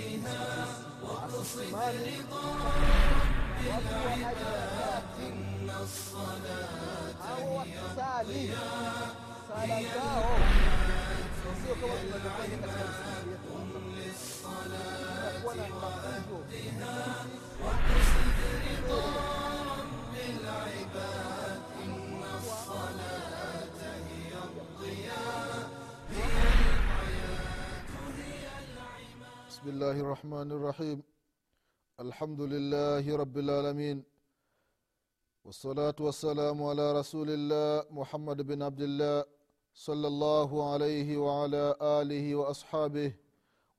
imani watu wa ibadati hao wakisali sala zao sio kama tunavyofanya katika misikiti yetu inakuwa na mafunzo بسم الله الرحمن الرحيم الحمد لله رب العالمين والصلاة والسلام على رسول الله محمد بن عبد الله صلى الله عليه وعلى آله وأصحابه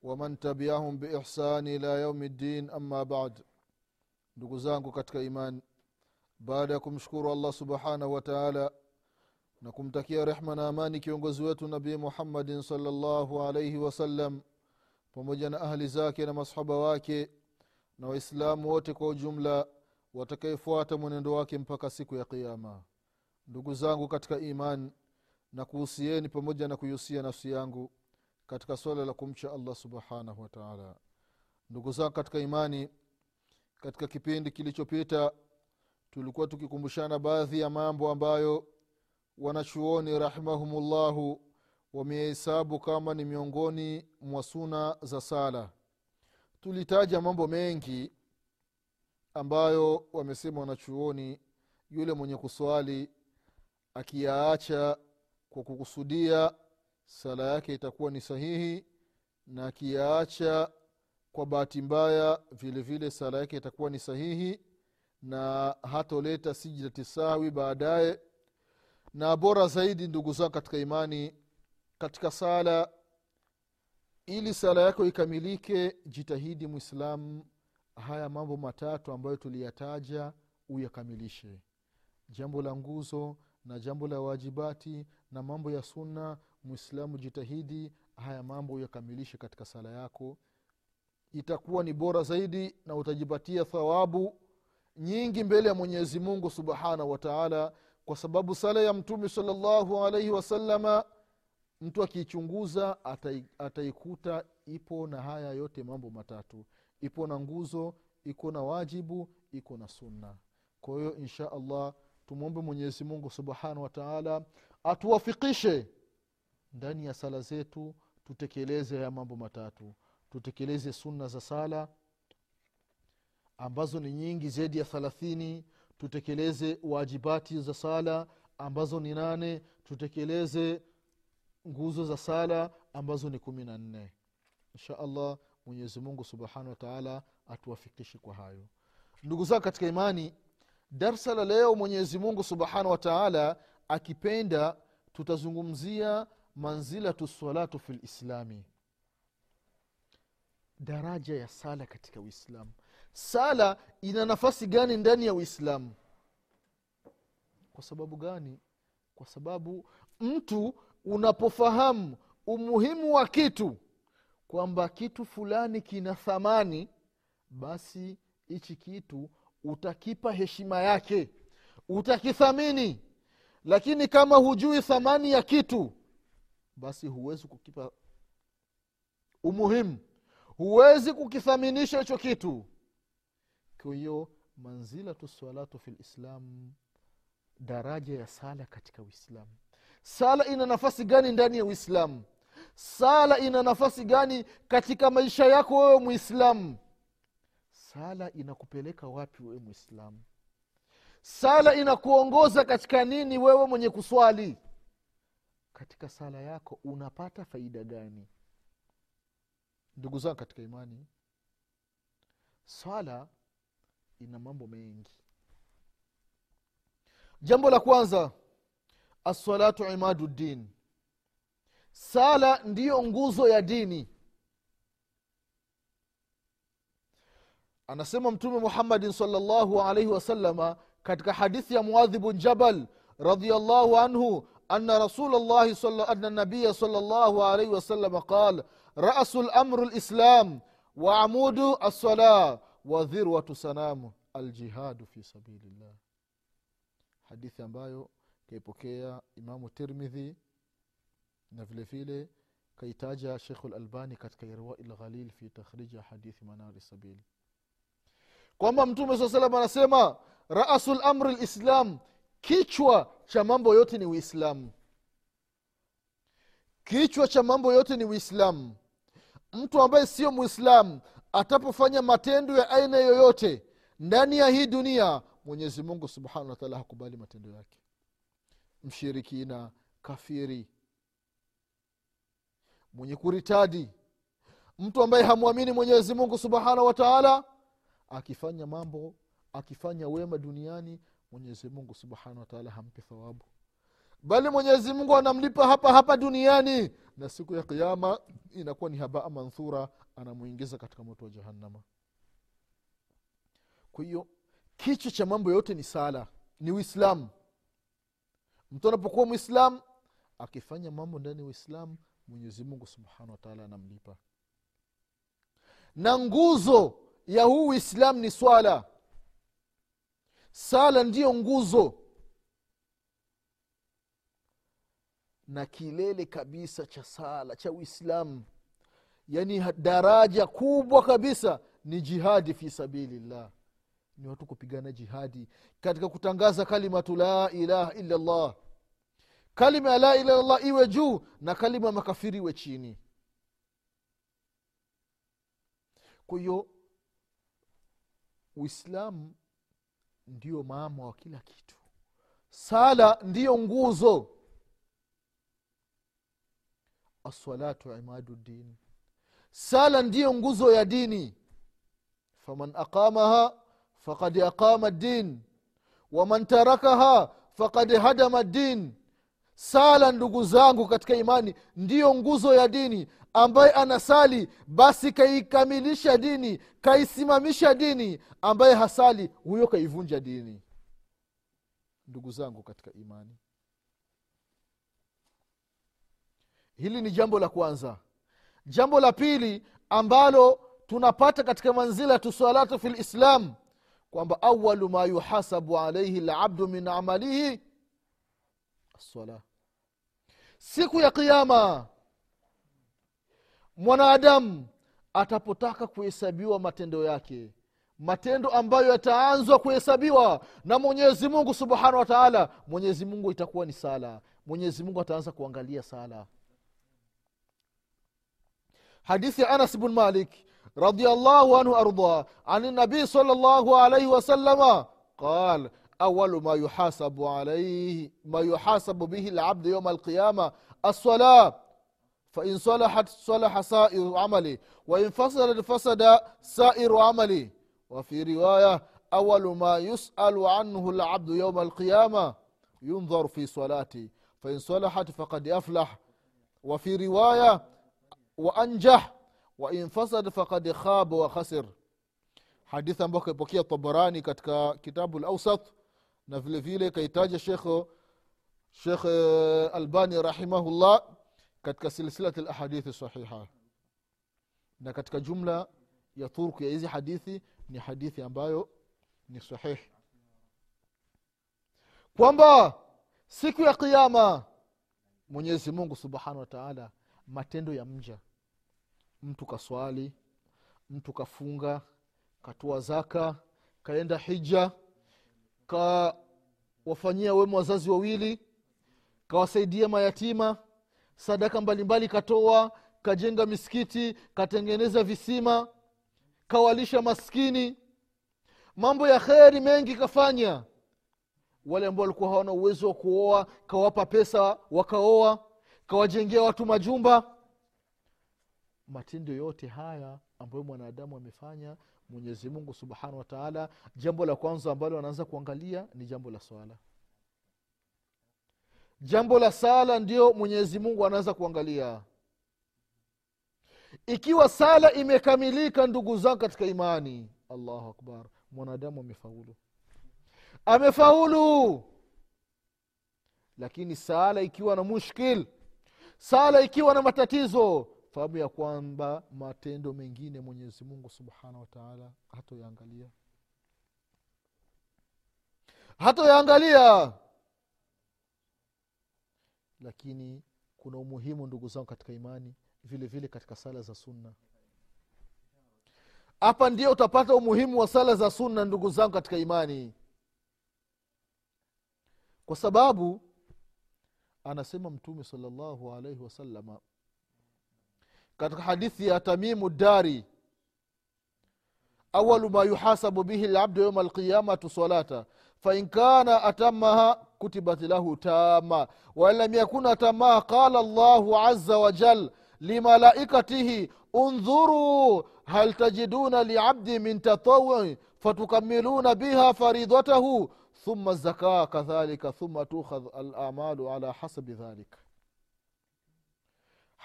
ومن تبعهم بإحسان إلى يوم الدين أما بعد ndugu zangu katika imani baada ya kumshukuru allah subhanahu wa taala na kumtakia rehma na amani kiongozi wetu nabii muhammadin salllahu alaihi wasallam pamoja na ahli zake na masahaba wake na waislamu wote kwa ujumla watakayefuata mwenendo wake mpaka siku ya qiama ndugu zangu katika iman na kuhusieni pamoja na kuihusia nafsi yangu katika swala la kumcha allah subhanahu wataala ndugu zangu katika imani katika kipindi kilichopita tulikuwa tukikumbushana baadhi ya mambo ambayo wanachuoni rahimahumullahu wamehesabu kama ni miongoni mwa suna za sala. Tulitaja mambo mengi ambayo wamesema wanachuoni yule mwenye kuswali akiyaacha kwa kukusudia sala yake itakuwa ni sahihi na akiyaacha kwa bahati mbaya vile vile sala yake itakuwa ni sahihi na hatoleta sijidati sahwi baadaye. Na bora zaidi ndugu zangu katika imani katika sala ili sala yako ikamilike jitahidi mwislamu haya mambo matatu ambayo tuliyataja uyakamilishe. Jambo la nguzo na jambo la wajibati na mambo ya sunna mwislamu jitahidi haya mambo uyakamilishe katika sala yako. Itakuwa ni bora zaidi na utajipatia thawabu nyingi mbele ya mwenyezi mungu subhanahu wataala kwa sababu sala ya mtume salllahu alaihi wasalama mtu akiichunguza atai- ataikuta ipo na haya yote mambo matatu. Ipo na nguzo iko na wajibu iko na sunna. Kwa hiyo insha allah tumwombe mwenyezi mungu subhanahu wataala atuwafikishe ndani ya sala zetu tutekeleze haya mambo matatu. Tutekeleze sunna za sala ambazo ni nyingi zaidi ya thalathini. Tutekeleze wajibati za sala ambazo ni nane. Tutekeleze nguzo za sala ambazo ni kumi na nne. Insha allah mwenyezimungu subhanahu wataala atuwafikishe kwa hayo. Ndugu zangu katika imani darsa la leo mwenyezi mungu subhanahu wataala akipenda tutazungumzia manzilatu salatu fi lislami daraja ya sala katika uislamu. Sala ina nafasi gani ndani ya uislamu? Kwa sababu gani? Kwa sababu mtu unapofahamu umuhimu wa kitu kwamba kitu fulani kina thamani basi hichi kitu utakipa heshima yake utakithamini. Lakini kama hujui thamani ya kitu basi huwezi kukipa umuhimu. Huwezi kukithaminisha hicho kitu. Kwa hiyo manzilatu salatu fi lislam daraja ya sala katika uislamu sala ina nafasi gani ndani ya uislamu? Sala ina nafasi gani katika maisha yako wewe mwislamu sala inakupeleka wapi wewe mwislamu sala inakuongoza katika nini wewe mwenye kuswali? Katika sala yako unapata faida gani? Ndugu zangu katika imani swala ina mambo mengi. Jambo la kwanza assalatu imadu din sala ndiyo nguzo ya dini. Anasema mtume muhammadin salllahu alaihi wasalama katika hadithi ya muadhi bun jabal radiallahu anhu ana rasulllahi ana nabiya sal llahu alaihi wasalama qal rasu lamru lislam waamudu alsala wa dhirwatu sanamu aljihadu fi sabilillah. Hadithi ambayo kaipokea imamu tirmidhi na vile kaitaja shekhu lalbani katika irwai lghalil fi takhriji hadithi manari sabili. Kwamba mtume saa salam anasema rasu lamri lislam kichwa cha mambo yote ni uislamu. Kichwa cha mambo yote ni uislamu. Mtu ambaye sio mwislamu atapofanya matendo ya aina yoyote ndani ya hii dunia mwenyezi mungu subhanahu wataala hakubali matendo yake mshirikina kafiri. Mwenye kuritadi mtu ambaye hamwamini mwenyezi mungu subhanahu wataala akifanya mambo akifanya wema duniani mwenyezi mungu subhanahu wataala hampe thawabu. Bali mwenyezi mungu anamlipa hapa hapa duniani na siku ya kiama inakuwa ni habaa manthura anamwingiza katika moto wa jahannama. Kwa hiyo kichwa cha mambo yote ni sala ni uislamu mtu anapokuwa mwislamu akifanya mambo ndani ya uislamu mwenyezi mungu wataala anamlipa. Na nguzo ya huu uislamu ni swala. Sala ndiyo nguzo. Na kilele kabisa cha sala cha uislamu. Yaani daraja kubwa kabisa ni jihadi fi sabilillah ni watu kupigana jihadi katika kutangaza kalimatu la ilaha illallah. Kalima ya la ilaha iwe juu na kalima ya makafiri iwe chini. Kwa hiyo uislamu ndio mama wa kila kitu. Sala ndiyo nguzo. Assalatu imadu din. Sala ndiyo nguzo ya dini. Faman aqamaha fakad aqama din waman tarakaha fakad hadama din sala ndugu zangu katika imani ndiyo nguzo ya dini. Ambaye anasali basi kaikamilisha dini kaisimamisha dini. Ambaye hasali huyo kaivunja dini. Ndugu zangu katika imani. Hili ni jambo la kwanza. Jambo la pili ambalo tunapata katika manzilatu salatu fi lislam kwamba awalu ma yuhasabu alaihi labdu min amalihi assala siku ya qiama mwanadamu atapotaka kuhesabiwa matendo yake matendo ambayo yataanzwa kuhesabiwa na mwenyezi mungu subhanahu wa taala mwenyezi mungu itakuwa ni sala. Mwenyezi mungu ataanza kuangalia sala. Hadithi ya anas bn malik radiallahu anhu ardah an nabii sal llahu alaihi wasalama qal أول ما يحاسب عليه ما يحاسب به العبد يوم القيامة الصلاة. فإن صلحت صلح سائر عمله. وإن فسدت فسد سائر عمله. وفي رواية أول ما يسأل عنه العبد يوم القيامة ينظر في صلاته. فإن صلحت فقد أفلح. وفي رواية وأنجح. wainfasad fakad khaba wa khasir. Hadithi ambayo kaipokea tabarani katika kitabu lausat na vile vile kaitaja shekh shekh albani rahimahullah katika silsilat lahadithi sahiha. Na katika jumla ya turku ya hizi hadithi ni hadithi ambayo ni sahihi kwamba siku ya qiama mwenyezi mungu subhanahu wa taala matendo ya mja mtu kaswali mtu kafunga katoa zaka kaenda hija kawafanyia wema wazazi wawili kawasaidia mayatima sadaka mbalimbali katoa kajenga misikiti katengeneza visima kawalisha maskini. Mambo ya kheri mengi kafanya. Wale ambao walikuwa hawana uwezo wa kuoa kawapa pesa wakaoa kawajengea watu majumba matendo yote haya ambayo mwanadamu amefanya mwenyezi mungu subhanahu wataala jambo la kwanza ambalo wanaanza kuangalia ni jambo la swala. Jambo la sala ndio mwenyezi mungu anaanza kuangalia. Ikiwa sala imekamilika ndugu zangu katika imani allahu akbar mwanadamu amefaulu. Amefaulu! Lakini sala ikiwa na mushkil sala ikiwa na matatizo fahamu ya kwamba matendo mengine mwenyezi mungu subhanahu wataala hatoyaangalia. Hatoyaangalia! Lakini kuna umuhimu ndugu zangu katika imani vile vile katika sala za sunna. Hapa ndio utapata umuhimu wa sala za sunna ndugu zangu katika imani. Kwa sababu anasema mtume salllahu alaihi wasalama katika hadithi ya tamimu dari. Awalu ma yuhasabu bihi labdu yauma alqiyamatu salata fain kana atamaha kutibat lahu tama wain lam yakun atamaha qala llahu aza wajal limalaikatihi undhuruu hal tajiduna liabdi min tatawui fatukamiluna biha faridatahu thumma zakaa kadhalika thumma tukhadh alamalu ala hasabi dhalik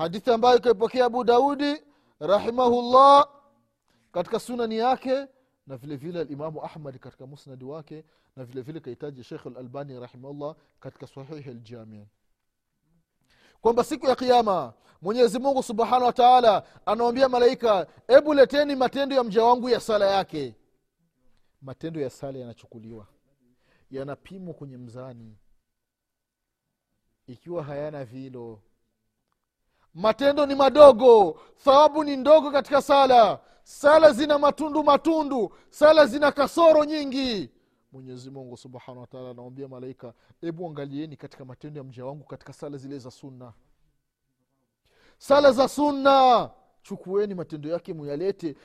hadithi ambayo ikaipokea abu daudi rahimahullah katika sunani yake na vile vile alimamu ahmad katika musnadi wake na vile vile kahitaji shekh lalbani rahimahullah katika sahihi ljamii kwamba siku ya kiama mwenyezi mungu subhanahu wa taala anawambia malaika hebu leteni matendo ya mja wangu ya sala yake. Matendo ya sala yanachukuliwa. Yanapimwa kwenye mzani. Ikiwa hayana vilo matendo ni madogo thawabu ni ndogo katika sala. Sala zina matundu matundu sala zina kasoro nyingi. Mwenyezi mungu subhanahu wataala anawambia malaika hebu angalieni katika matendo ya mja wangu katika sala zile za sunna. Sala za sunna chukueni matendo yake muyalete.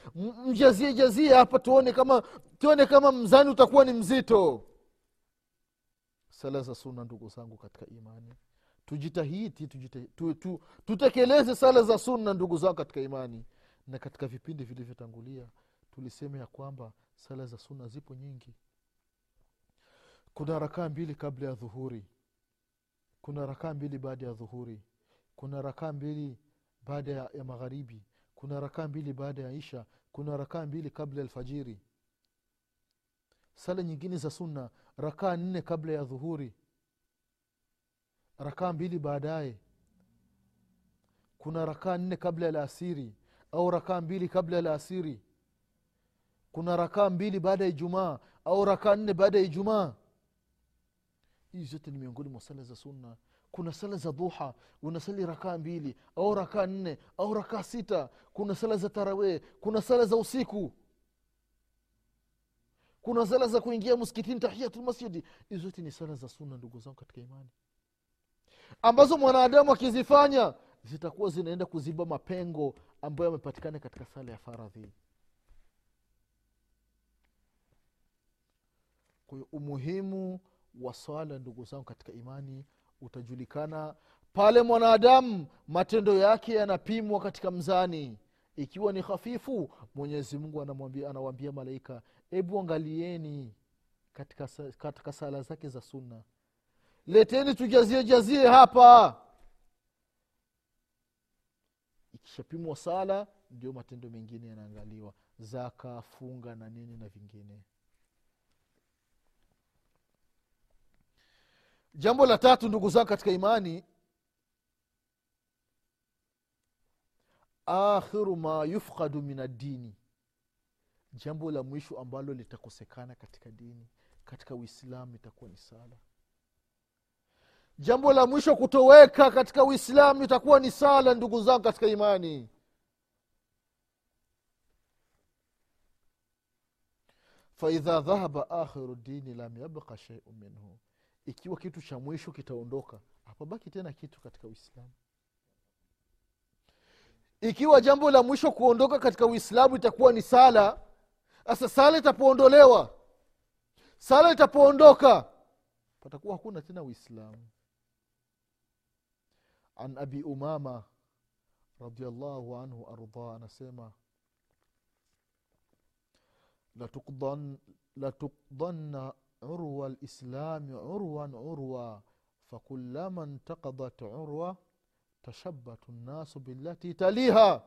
Mjazie jazie hapa tuone kama tuone kama mzani utakuwa ni mzito. Sala za sunna ndugu zangu katika imani tujitahidi tujita- tu, tu, tutekeleze sala za sunna ndugu zao katika imani. Na katika vipindi vilivyotangulia tulisema ya kwamba sala za sunna zipo nyingi. Kuna rakaa mbili kabla ya dhuhuri. Kuna rakaa mbili baada ya dhuhuri. Kuna rakaa mbili baada ya, ya magharibi. Kuna rakaa mbili baada ya isha. Kuna rakaa mbili kabla ya alfajiri. Sala nyingine za sunna rakaa nne kabla ya dhuhuri rakaa mbili baadaye. Kuna rakaa nne kabla ya laasiri au rakaa mbili kabla ya laasiri kuna rakaa mbili baada ya ijumaa au rakaa nne baada ya ijumaa. Hizi zote ni miongoni mwa sala za sunna. Kuna sala za duha unasali rakaa mbili au rakaa nne au rakaa sita. Kuna sala za tarawee kuna sala za usiku. Kuna sala za kuingia msikitini tahiyatulmasjidi hizi zote ni sala za sunna ndugu zangu katika imani ambazo mwanadamu akizifanya zitakuwa zinaenda kuziba mapengo ambayo yamepatikana katika sala ya faradhi. Kwa umuhimu wa swala ndugu zangu katika imani utajulikana pale mwanadamu matendo yake yanapimwa katika mzani. Ikiwa ni hafifu mwenyezi mungu anamwambia malaika hebu angalieni katika, katika sala zake za sunna leteni tujazie jazie hapa. Ikishapimwa sala ndio matendo mengine yanaangaliwa. Zaka funga na nini na vingine. Jambo la tatu ndugu zangu katika imani akhiru ma yufqadu min addini. Jambo la mwisho ambalo litakosekana katika dini katika uislamu itakuwa ni sala jambo la mwisho kutoweka katika uislamu itakuwa ni sala ndugu zangu katika imani. Faidha dhahaba akhiru dini lam yabqa sheiu minhu. Ikiwa kitu cha mwisho kitaondoka hapabaki tena kitu katika uislamu. Ikiwa jambo la mwisho kuondoka katika uislamu itakuwa ni sala sasa sala itapoondolewa sala itapoondoka patakuwa hakuna tena uislamu عن أبي أمامة رضي الله عنه أرضاه أنا سيما لتقضن, لتقضن عروة الإسلام عروة عروة فكلما انتقضت عروة تشبت الناس بالتي تليها.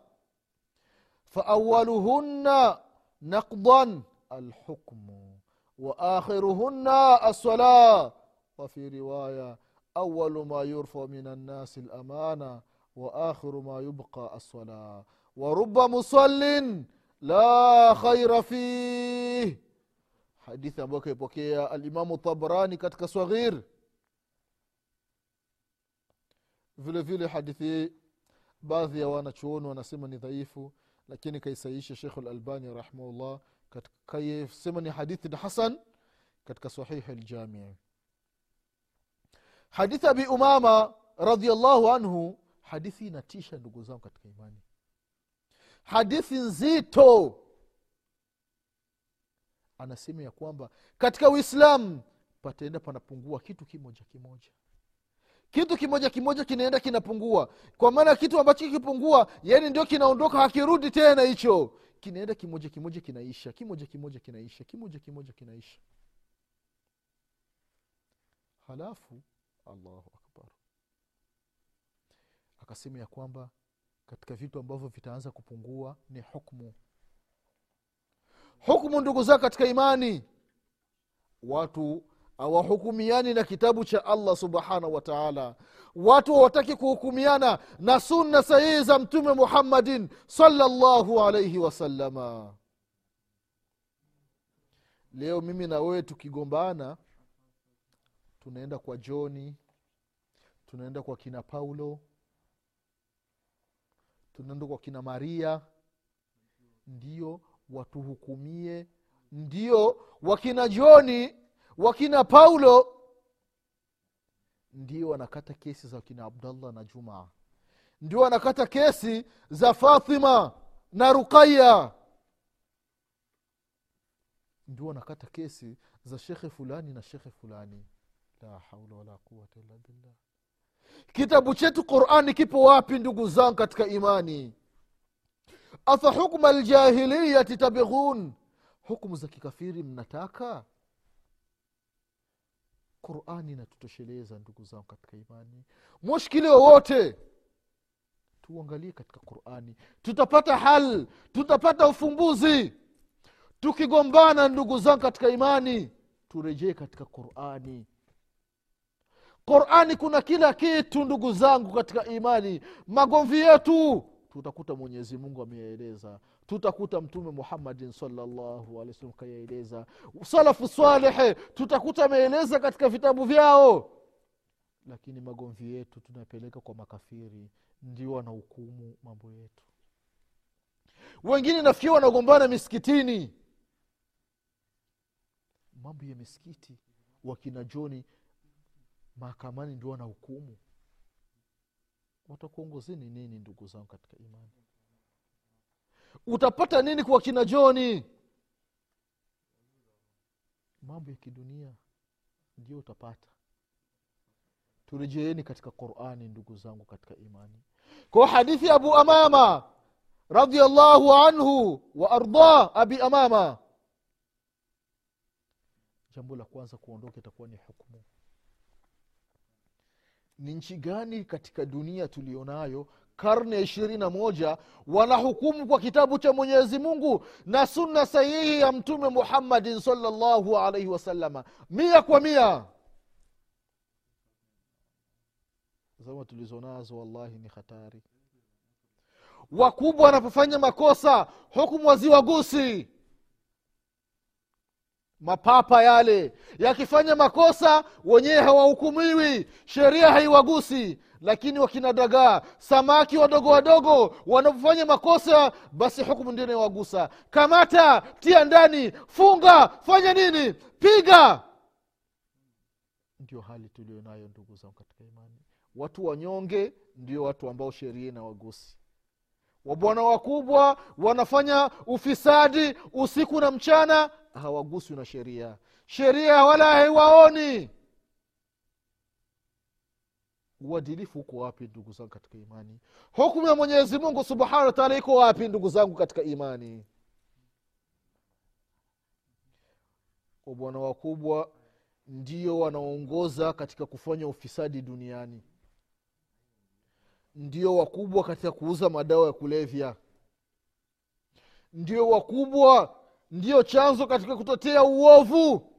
فأولهن نقضا الحكم وآخرهن الصلاة. وفي رواية awalu ما يرفع من الناس lamana وآخر ما يبقى الصلاة. ورب مصل لا خير فيه. hadithi ambayo kaipokea alimamu tabrani katika saghir vile vile hadithi hii baadhi ya wanachuoni wanasema ni dhaifu lakini kaisaisha shekh lalbani rahimahullah kaisema ni hadithi hasan katika sahihi ljamii hadithi abi umama radiallahu anhu hadithi inatisha ndugu zangu katika imani. Hadithi nzito. Anasema ya kwamba katika uislamu pataenda panapungua kitu kimoja kimoja. Kitu kimoja kimoja kinaenda kinapungua. Kwa maana kitu ambacho kikipungua yani ndio kinaondoka hakirudi tena hicho. Kinaenda kimoja kimoja kinaisha kimoja kimoja kinaisha kimoja kimoja kinaisha. Halafu allahu akbar. Akasema ya kwamba katika vitu ambavyo vitaanza kupungua ni hukmu. Hukmu ndugu zao katika imani. Watu hawahukumiani na kitabu cha allah subhanahu wa taala. Watu hawataki kuhukumiana na sunna sahihi za mtume muhammadin salllahu alaihi wasalama leo mimi na wewe tukigombana tunaenda kwa joni tunaenda kwa kina paulo tunaenda kwa kina maria. Ndio watuhukumie ndio wakina joni wakina paulo. Ndio wanakata kesi za wakina abdallah na jumaa ndio wanakata kesi za fatima na ruqaya ndio wanakata kesi za shekhe fulani na shekhe fulani la haula wala quwata illa billah. Kitabu chetu qurani kipo wapi ndugu zangu katika imani? Afa hukma ljahiliyati tabighun hukmu za kikafiri mnataka? Qurani inatutosheleza ndugu zangu katika imani. Mushkili wowote tuangalie katika qurani. Tutapata hal tutapata ufumbuzi. Tukigombana ndugu zangu katika imani turejee katika qurani qurani kuna kila kitu ndugu zangu katika imani. Magomvi yetu tutakuta mwenyezi mungu ameyaeleza. Tutakuta mtume muhammadin salllahu alehi kayaeleza. Salafu salehe tutakuta ameeleza katika vitabu vyao. Lakini magomvi yetu tunapeleka kwa makafiri. Ndio wanahukumu mambo yetu. Wengine nafikia wanagombana misikitini. Mambo ya misikiti wakina joni mahakamani ndio wanahukumu watakuongozeni nini ndugu zangu katika imani? Utapata nini kwa kina joni mambo ya kidunia ndio utapata. Turejeeni katika qurani ndugu zangu katika imani. Kwa hadithi abu amama radiallahu anhu wa ardah abi amama. Jambo la kwanza kuondoka itakuwa ni hukmu ni nchi gani katika dunia tulionayo? Karne ya ishirini na moja wanahukumu kwa kitabu cha mwenyezi mungu na sunna sahihi ya mtume muhammadin salllahu alaihi wasalama mia kwa mia. Zama tulizonazo wallahi ni hatari. Wakubwa wanapofanya makosa hukumu waziwagusi mapapa yale yakifanya makosa wenyewe hawahukumiwi. Sheria haiwagusi. Lakini wakina dagaa samaki wadogo wadogo wanapofanya makosa basi hukumu ndio inayowagusa kamata tia ndani funga fanya nini? Piga! Ndio hali tulio nayo ndugu zangu katika imani. Watu wanyonge ndio watu ambao sheria inawagusi wabwana wakubwa wanafanya ufisadi usiku na mchana hawaguswi na sheria. Sheria wala haiwaoni. Uadilifu uko wapi ndugu zangu katika imani? Hukumu ya mwenyezi mungu subhanahu wataala iko wapi ndugu zangu katika imani? Wabwana wakubwa ndio wanaongoza katika kufanya ufisadi duniani ndio wakubwa katika kuuza madawa ya kulevya. Ndio wakubwa ndio chanzo katika kutetea uovu.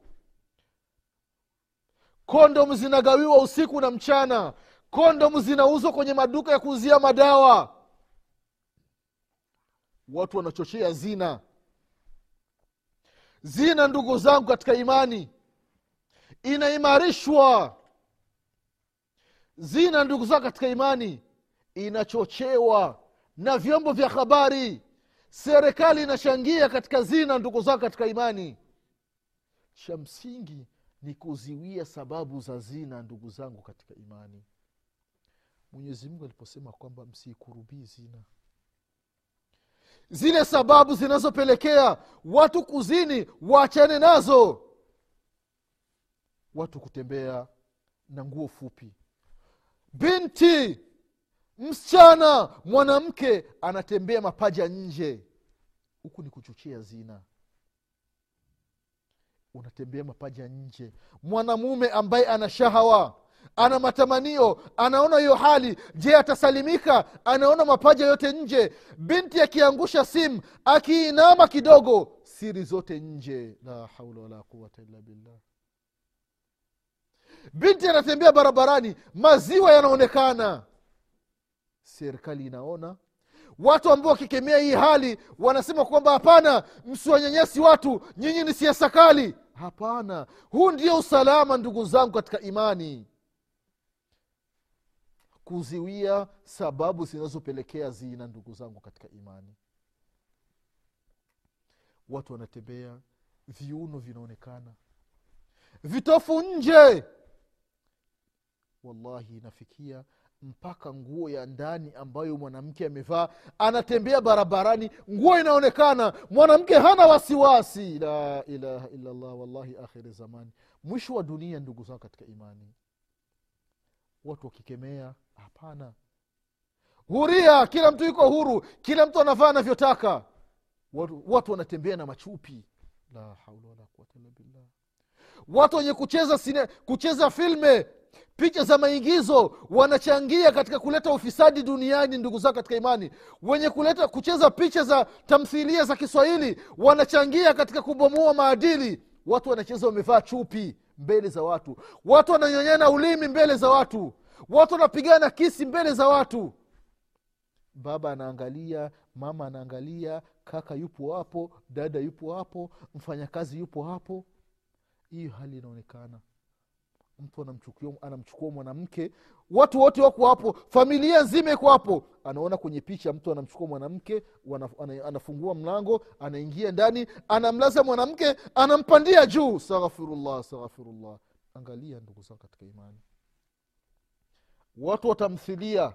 Kondomu zinagawiwa usiku na mchana. Kondomu zinauzwa kwenye maduka ya kuuzia madawa. Watu wanachochea zina. Zina ndugu zangu katika imani. Inaimarishwa. Zina ndugu zangu katika imani inachochewa na vyombo vya habari. Serikali inachangia katika zina ndugu zao katika imani. Cha msingi ni kuziwia sababu za zina ndugu zangu katika imani. Mwenyezi mungu aliposema kwamba msiikurubii zina zile sababu zinazopelekea watu kuzini waachane nazo. Watu kutembea na nguo fupi. Binti msichana mwanamke anatembea mapaja nje. Huku ni kuchochea zina. Unatembea mapaja nje. Mwanamume ambaye ana shahawa ana matamanio anaona hiyo hali je atasalimika? Anaona mapaja yote nje. Binti akiangusha simu akiinama kidogo siri zote nje. La haula wala quwata illa billah. Binti anatembea barabarani maziwa yanaonekana serikali inaona. Watu ambao wakikemea hii hali wanasema kwamba hapana msiwanyanyasi watu nyinyi ni siasa kali. Hapana huu ndio usalama ndugu zangu katika imani. Kuziwia sababu zinazopelekea zina ndugu zangu katika imani. Watu wanatembea viuno vinaonekana. Vitofu nje. Wallahi inafikia mpaka nguo ya ndani ambayo mwanamke amevaa anatembea barabarani nguo inaonekana mwanamke hana wasiwasi. La ilaha illallah wallahi akhiri zamani. Mwisho wa dunia ndugu zao katika imani. Watu wakikemea hapana. Huria kila mtu yuko huru kila mtu anavaa anavyotaka. Watu, watu wanatembea na machupi. La haula wala quwata illa billah watu wenye kucheza sine, kucheza filme picha za maingizo wanachangia katika kuleta ufisadi duniani ndugu zao katika imani. Wenye kuleta kucheza picha za tamthilia za kiswahili wanachangia katika kubomoa maadili. Watu wanacheza wamevaa chupi mbele za watu. Watu wananyonyana ulimi mbele za watu. Watu wanapigana kisi mbele za watu. Baba anaangalia mama anaangalia kaka yupo hapo dada yupo hapo mfanyakazi yupo hapo hiyo hali inaonekana. Mtu anamchukua mwanamke. Watu wote wako hapo. Familia nzima iko hapo. Anaona kwenye picha mtu anamchukua mwanamke wana, ana, anafungua mlango anaingia ndani anamlaza mwanamke anampandia juu. Astaghfirullah astaghfirullah. Angalia ndugu zao katika imani. Watu watamthilia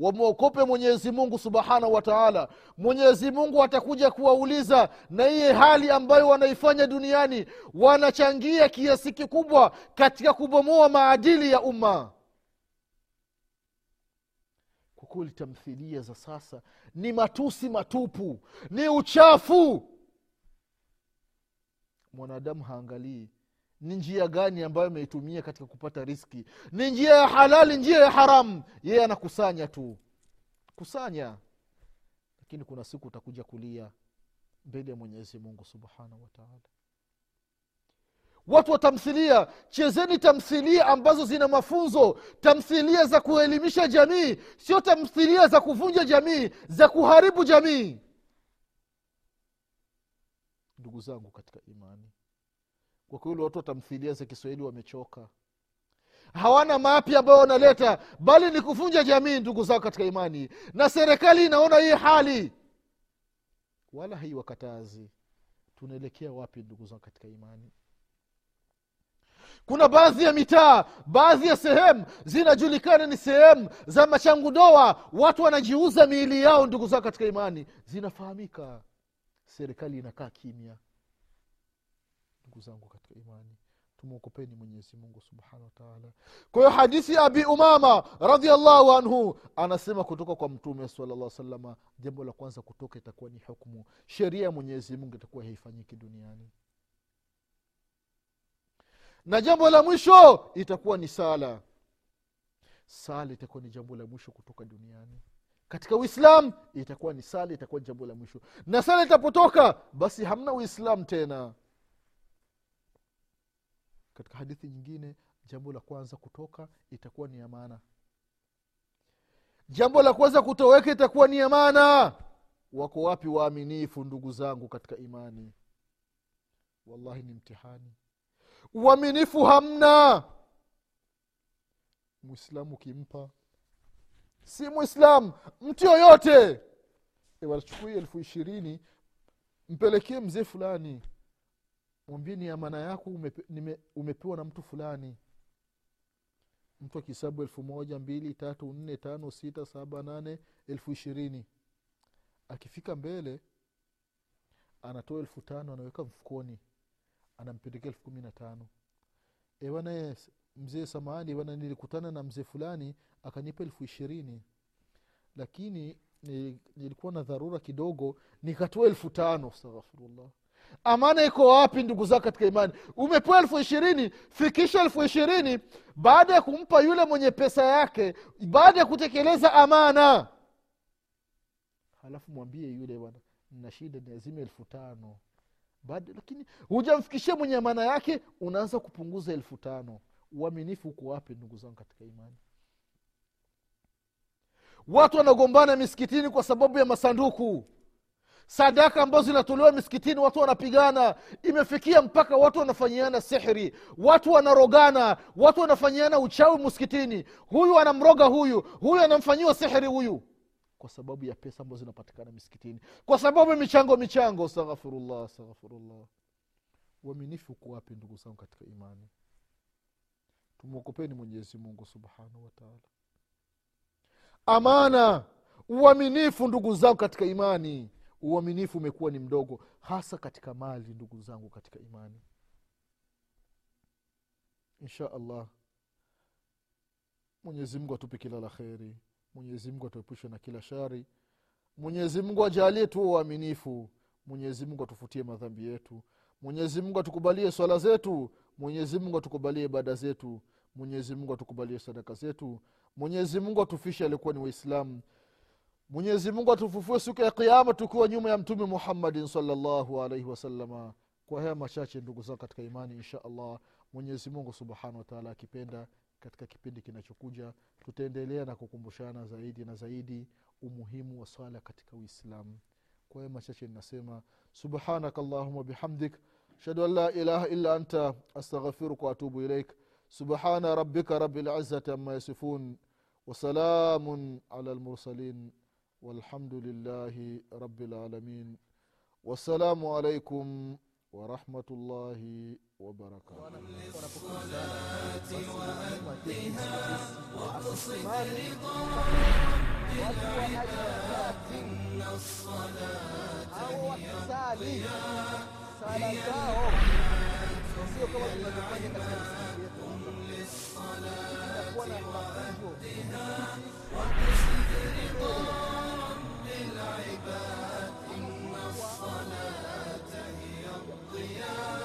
wamwokope mwenyezi mungu subhanahu wa taala. Mwenyezi mungu atakuja kuwauliza na iye hali ambayo wanaifanya duniani wanachangia kiasi kikubwa katika kubomoa maadili ya umma. Kwa kweli tamthilia za sasa ni matusi matupu ni uchafu. Mwanadamu haangalii ni njia gani ambayo ameitumia katika kupata riski ni njia ya halali njia ya haramu yeye anakusanya tu. Kusanya. Lakini kuna siku utakuja kulia mbele ya mwenyezi mungu subhanahu wataala watu wa tamthilia chezeni tamthilia ambazo zina mafunzo. Tamthilia za kuelimisha jamii. Sio tamthilia za kuvunja jamii za kuharibu jamii. Ndugu zangu katika imani kwa kweli watu wa tamthilia za kiswahili wamechoka. Hawana mapya ambayo wanaleta bali ni kuvunja jamii ndugu zao katika imani. Na serikali inaona hii hali. Wala haiwakatazi. Tunaelekea wapi ndugu zao katika imani? Kuna baadhi ya mitaa baadhi ya sehemu zinajulikana ni sehemu za machangu doa watu wanajiuza miili yao ndugu zao katika imani. Zinafahamika. Serikali inakaa kimya ndugu zangu katika imani. Tumwokopeni mwenyezi mungu wataala kwa hiyo hadithi ya abi umama radiallahu anhu anasema kutoka kwa mtume salllah salama jambo la kwanza kutoka itakuwa ni hukmu sheria ya mwenyezi itakuwa haifanyiki duniani. Na jambo la mwisho itakuwa ni sala. Sala itakuwa ni jambo la mwisho kutoka duniani. Katika uislam itakuwa ni sala itakuwa ni jambo la mwisho. Na sala itapotoka basi hamna uislam tena katika hadithi nyingine jambo la kwanza kutoka itakuwa ni amana jambo la kwanza kutoweka itakuwa ni amana wako wapi waaminifu ndugu zangu katika imani? Wallahi ni mtihani. Uaminifu hamna. Mwislamu ukimpa si mwislamu mtu yoyote. Wanachukua elfu ishirini mpelekee mzee fulani mwambie ni amana yako umepe, umepewa na mtu fulani. Mtu akihesabu elfu moja mbili tatu nne tano sita saba nane elfu ishirini. Akifika mbele anatoa elfu tano anaweka mfukoni. Anampelekea elfu kumi na tano. Ewana mzee samani bana nilikutana na mzee fulani akanipa elfu ishirini. Lakini nilikuwa na dharura kidogo nikatoa elfu tano astaghfirullah amana iko wapi ndugu zako katika imani? Umepewa elfu ishirini? Fikisha elfu ishirini. Baada ya kumpa yule mwenye pesa yake baada ya kutekeleza amana. Halafu mwambie yule bwana na shida niazime elfu tano. Baada lakini hujamfikishia mwenye amana yake unaanza kupunguza elfu tano. Uaminifu uko wapi ndugu zangu katika imani? Watu wanagombana misikitini kwa sababu ya masanduku sadaka ambazo zinatolewa misikitini watu wanapigana. Imefikia mpaka watu wanafanyiana sihiri watu wanarogana watu wanafanyiana uchawi msikitini. Huyu anamroga huyu huyu anamfanyiwa sihiri huyu. Kwa sababu ya pesa ambazo zinapatikana misikitini. Kwa sababu michango michango. Astaghfirullah astaghfirullah. Uaminifu uko wapi ndugu zangu katika imani? Tumwokopeni mwenyezi mungu subhanahu wataala amana uaminifu ndugu zangu katika imani uaminifu umekuwa ni mdogo hasa katika mali ndugu zangu katika imani. Insha allah mwenyezimngu atupe kila la kheri mwenyezimngu atuepushe na kila shari mwenyezimngu ajalie tuwe uaminifu mwenyezimngu atufutie madhambi yetu mwenyezimngu atukubalie swala zetu mwenyezimngu atukubalie ibada zetu mwenyezimngu atukubalie sadaka zetu mwenyezimngu atufishe alikuwa ni waislamu mwenyezi mungu atufufue siku ya kiama tukiwa nyuma ya mtume muhammadin salllahu alaihi wasalama kwa haya machache ndugu zangu katika imani insha allah mwenyezi subhanahu wataala akipenda katika kipindi kinachokuja tutaendelea na kukumbushana zaidi na zaidi umuhimu wa swala katika uislamu kwa haya machache ninasema subhanak allahuma bihamdik ashhadu an la ilaha illa anta astaghfiruka waatubu ilaik subhana rabika rabi lizati ama yasifun wasalamun ala lmursalin والحمد لله رب العالمين. والسلام عليكم ورحمة الله وبركاته. واقصد رضا الصلاة وقصد رضا Hallelujah.